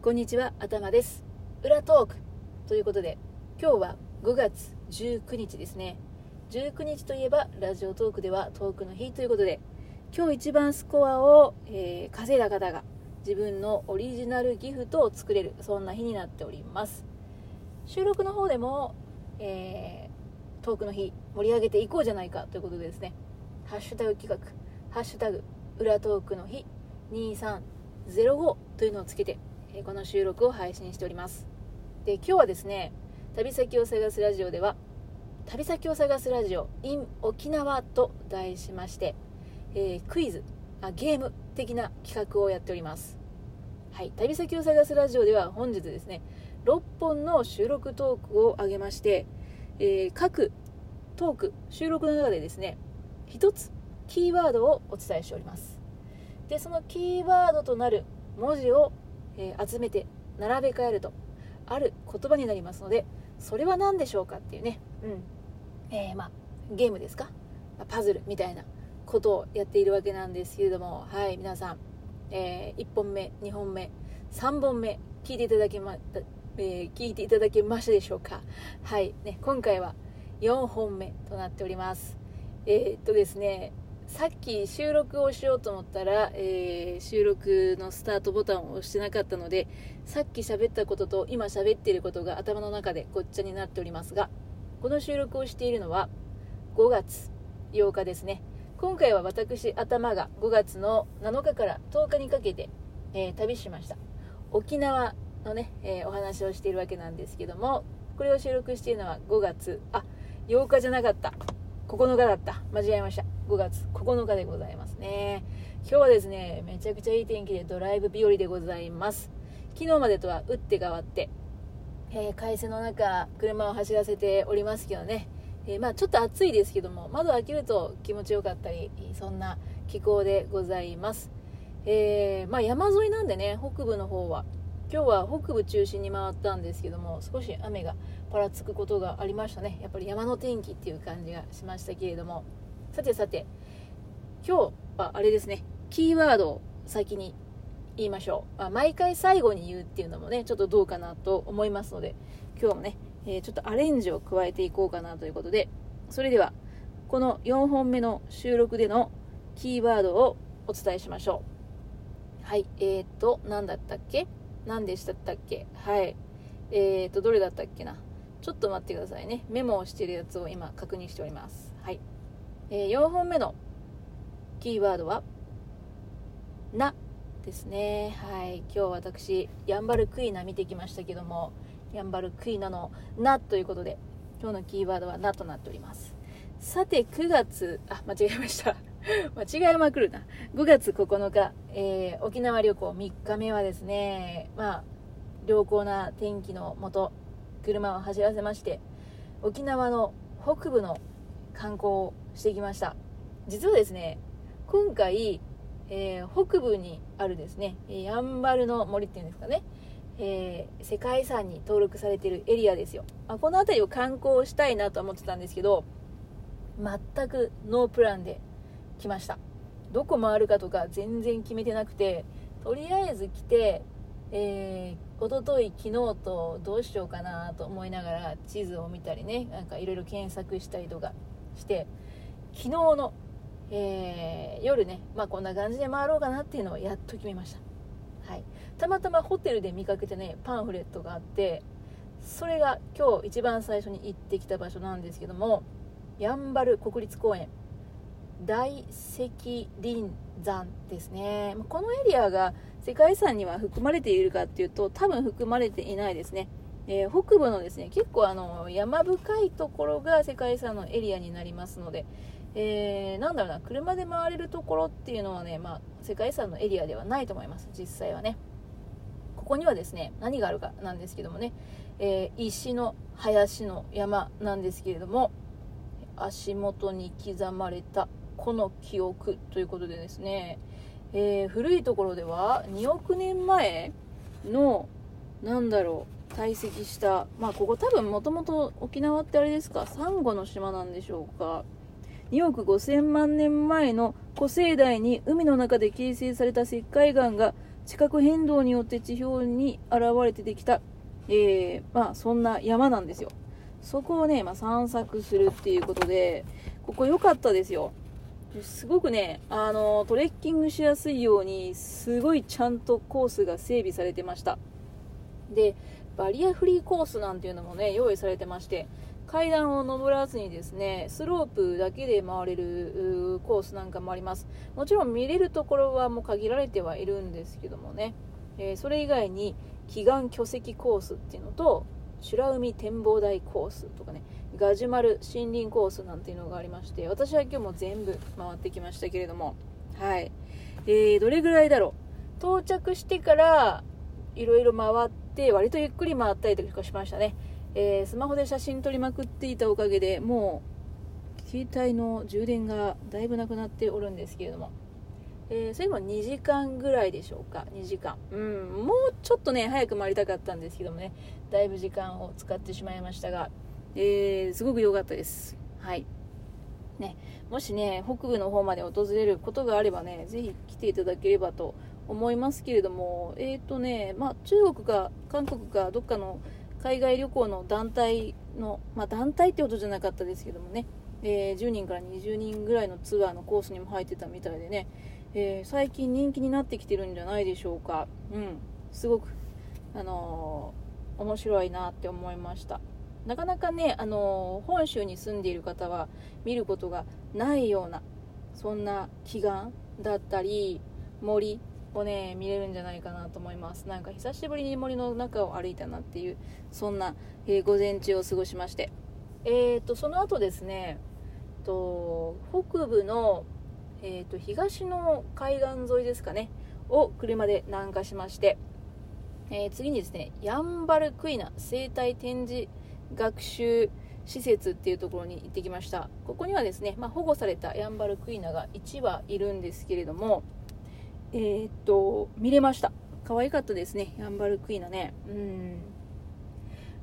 こんにちは、頭です。裏トークということで、今日は5月19日ですね。19日といえば、ラジオトークではトークの日ということで、今日一番スコアを、えー稼いだ方が自分のオリジナルギフトを作れる、そんな日になっております。収録の方でも、えートークの日盛り上げていこうじゃないかということでですね、ハッシュタグ企画、ハッシュタグ裏トークの日2305というのをつけて、えこの収録を配信しております。で、今日はですね、旅先を探すラジオでは、旅先を探すラジオ in 沖縄と題しまして、えークイズあ、ゲーム的な企画をやっております。はい、旅先を探すラジオでは本日ですね、6本の収録トークを上げまして、えー各トーク、収録の中でですね、一つキーワードをお伝えしております。で、そのキーワードとなる文字を、えー集めて並べ替えると、ある言葉になりますので、それは何でしょうかっていうね、うん。えーまあ、ゲームですか？まあパズルみたいなことをやっているわけなんですけれども、はい、皆さん、え1本目、2本目、3本目、聞いていただけま、えー聞いていただけましたでしょうか？はい、ね、今回は4本目となっております。えーっとですね、さっき収録をしようと思ったら、えー収録のスタートボタンを押してなかったので、さっき喋ったことと今喋っていることが頭の中でごっちゃになっておりますが、この収録をしているのは5月8日ですね。今回は私、頭が5月の7日から10日にかけて、えー旅しました。沖縄のね、えーお話をしているわけなんですけども、これを収録しているのは5月、あ、8日じゃなかった。9日だった。間違えました。5月9日でございますね。今日はですね、めちゃくちゃいい天気でドライブ日和でございます。昨日までとは打って変わって、えー快晴の中、車を走らせておりますけどね、えーまあちょっと暑いですけども、窓開けると気持ちよかったり、そんな気候でございます。えーまあ山沿いなんでね、北部の方は、今日は北部中心に回ったんですけども、少し雨がぱらつくことがありましたね。やっぱり山の天気っていう感じがしましたけれども、さてさて、今日はあれですね、キーワードを先に言いましょう。あ毎回最後に言うっていうのもね、ちょっとどうかなと思いますので、今日もね、えーちょっとアレンジを加えていこうかなということで、それでは、この4本目の収録でのキーワードをお伝えしましょう。はい、えーと、何だったっけ？何でしたったっけ？はい。えーと、どれだったっけな？ちょっと待ってくださいね。メモをしてるやつを今確認しております。はい。えー4本目のキーワードは、なですね。はい。今日私、ヤンバルクイナ見てきましたけども、ヤンバルクイナのなということで、今日のキーワードはなとなっております。さて、9月、あ、間違えました。間違えまくるな。5月9日、えー沖縄旅行3日目はですね、まあ、良好な天気のもと、車を走らせまして、沖縄の北部の観光してきました。実はですね、今回、えー北部にあるですね、やんばるの森っていうんですかね、えー世界遺産に登録されてるエリアですよ。まあこの辺りを観光したいなと思ってたんですけど、全くノープランで来ました。どこ回るかとか全然決めてなくて、とりあえず来て、えー、一昨日昨日とどうしようかなと思いながら地図を見たりね、なんかいろいろ検索したりとかして、昨日の、えー夜ね、まあこんな感じで回ろうかなっていうのをやっと決めました。はい。たまたまホテルで見かけてね、パンフレットがあって、それが今日一番最初に行ってきた場所なんですけども、やんばる国立公園大石林山ですねこのエリアが世界遺産には含まれているかっていうと多分含まれていないですね、えー北部のですね結構あの山深いところが世界遺産のエリアになりますので、えーなんだろうな車で回れるところっていうのはね、まあ、世界遺産のエリアではないと思います実際はね。ここにはですね何があるかなんですけどもね、えー石の林の山なんですけれども足元に刻まれたこの記憶ということでですね、えー古いところでは2億年前のなんだろう堆積したまあここ多分もともと沖縄ってあれですかサンゴの島なんでしょうか。2億5000万年前の古生代に海の中で形成された石灰岩が地殻変動によって地表に現れてできた、えー、まあ、そんな山なんですよそこをね、まあ、散策するっていうことでここ良かったですよすごくね、あの、トレッキングしやすいように、すごいちゃんとコースが整備されてました。で、バリアフリーコースなんていうのもね、用意されてまして、階段を登らずにですね、スロープだけで回れるコースなんかもあります。もちろん見れるところはもう限られてはいるんですけどもね、えー、それ以外に、祈願巨石コースっていうのと、美ら海展望台コースとかね、ガジュマル森林コースなんていうのがありまして私は今日も全部回ってきましたけれども。はい。えー、どれぐらいだろう。到着してからいろいろ回って割とゆっくり回ったりとかしましたね、えー、スマホで写真撮りまくっていたおかげでもう携帯の充電がだいぶなくなっておるんですけれども。えー、それも2時間ぐらいでしょうか？2時間。うんもうちょっとね早く回りたかったんですけどもね。だいぶ時間を使ってしまいましたが。えー、すごく良かったです。はい。ね、もしね、北部の方まで訪れることがあればね、ぜひ来ていただければと思いますけれども、えっ、ー、とね、まあ、中国か韓国かどっかの海外旅行の団体の、まあ、団体ってことじゃなかったですけどもね、えー、10人から20人ぐらいのツアーのコースにも入ってたみたいでね、えー、最近人気になってきてるんじゃないでしょうか。うん、すごく、あのー、面白いなって思いました。なかなかね、あの本州に住んでいる方は見ることがないようなそんな奇岩だったり森をね見れるんじゃないかなと思います。なんか久しぶりに森の中を歩いたなっていうそんな、えー、午前中を過ごしまして。えーとその後ですねと北部の、えーと、東の海岸沿いですかねを車で南下しまして、えー、次にですねヤンバルクイナ生態展示学習施設っていうところに行ってきました。ここにはですね、まあ、保護されたヤンバルクイナが1羽いるんですけれどもえー、っと見れました。可愛かったですね。ヤンバルクイナね。うん。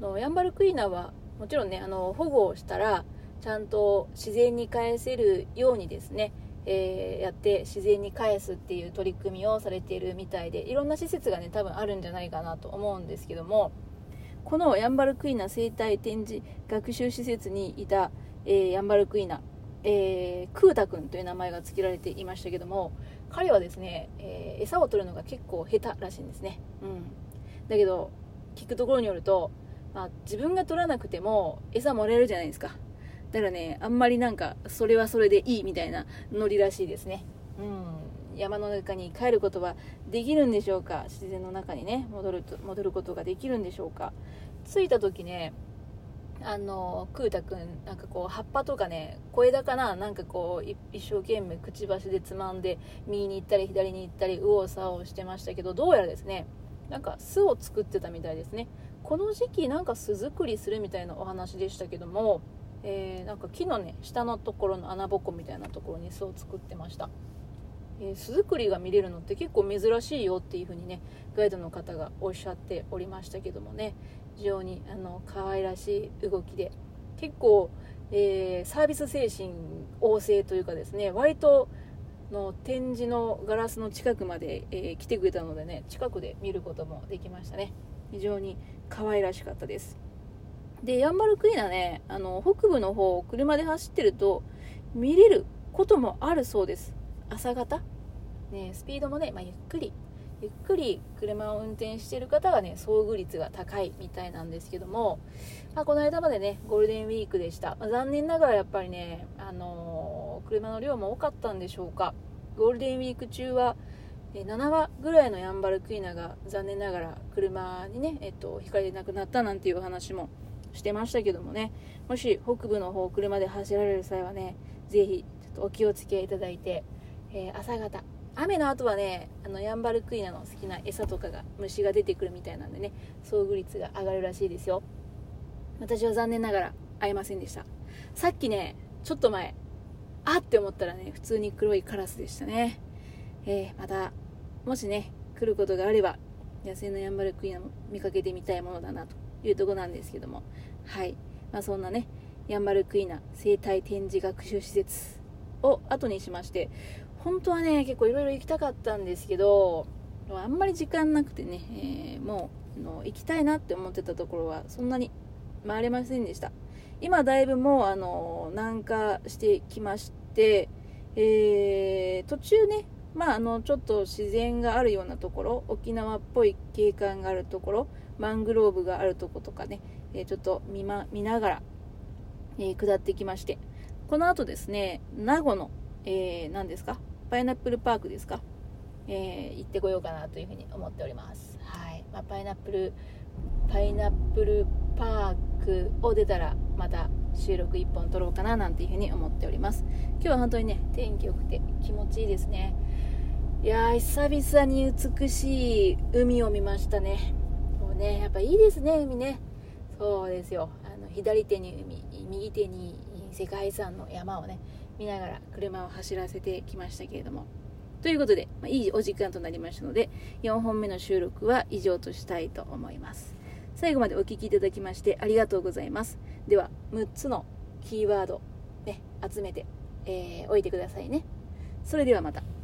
のヤンバルクイナはもちろんねあの保護をしたらちゃんと自然に返せるようにですね、えー、やって自然に返すっていう取り組みをされているみたいでいろんな施設がね多分あるんじゃないかなと思うんですけどもこのヤンバルクイナ生態展示学習施設にいた、えー、ヤンバルクイナ、えー、クータ君という名前が付けられていましたけども彼はですね、えー、餌を取るのが結構下手らしいんですね、うん、だけど聞くところによると、まあ、自分が取らなくても餌もらえるじゃないですか。だからねあんまりなんかそれはそれでいいみたいなノリらしいですね。うん。山の中に帰ることはできるんでしょうか？自然の中にね戻ると戻ることができるんでしょうか？着いた時ねあのクータくんなんかこう葉っぱとかね小枝かななんかこう一生懸命くちばしでつまんで右に行ったり左に行ったり右往左往してましたけどどうやらですねなんか巣を作ってたみたいですね。この時期なんか巣作りするみたいなお話でしたけども、えー、なんか木のね下のところの穴ぼこみたいなところに巣を作ってました。えー、巣作りが見れるのって結構珍しいよっていう風にねガイドの方がおっしゃっておりましたけどもね。非常にあの可愛らしい動きで結構、えー、サービス精神旺盛というかですね割との展示のガラスの近くまで、えー、来てくれたのでね近くで見ることもできましたね。非常に可愛らしかったです。でヤンバルクイナねあの北部の方を車で走ってると見れることもあるそうです。朝方、ね、スピードもね、まあ、ゆっくりゆっくり車を運転している方はね遭遇率が高いみたいなんですけども、まあ、この間までねゴールデンウィークでした、まあ、残念ながらやっぱりね、あのー、車の量も多かったんでしょうか。ゴールデンウィーク中は7羽ぐらいのヤンバルクイナが残念ながら車にね、えっと、ひかれなくなったなんていう話もしてましたけどもね。もし北部の方車で走られる際はねぜひちょっとお気をつけいただいてえー、朝方雨の後はねあのヤンバルクイナの好きな餌とかが虫が出てくるみたいなんでね遭遇率が上がるらしいですよ。私は残念ながら会えませんでした。さっきねちょっと前あって思ったらね普通に黒いカラスでしたね。えー、またもしね来ることがあれば野生のヤンバルクイナも見かけてみたいものだなというとこなんですけども。はい、まあ、そんなねヤンバルクイナ生態展示学習施設を後にしまして本当はね結構いろいろ行きたかったんですけどあんまり時間なくてね、えー、もうの行きたいなって思ってたところはそんなに回れませんでした。今だいぶもうあの南下してきまして、えー、途中ねまあ、あのちょっと自然があるようなところ沖縄っぽい景観があるところマングローブがあるとことかね、えー、ちょっと見,、ま、見ながら、えー、下ってきましてこの後ですね名護の、えー、何ですか？パイナップルパークですか、えー、行ってこようかなというふうに思っております、はい。まあ、パイナップルパイナップルパークを出たらまた収録1本撮ろうかななんていうふうに思っております。今日は本当にね天気良くて気持ちいいですね。いやー久々に美しい海を見ましたね。もうねやっぱいいですね海ね。そうですよ。あの左手に海右手に世界遺産の山をね見ながら車を走らせてきましたけれども。ということで、まあ、いいお時間となりましたので4本目の収録は以上としたいと思います。最後までお聴きいただきましてありがとうございます。では6つのキーワード、ね、集めて、えー、おいてくださいね。それではまた。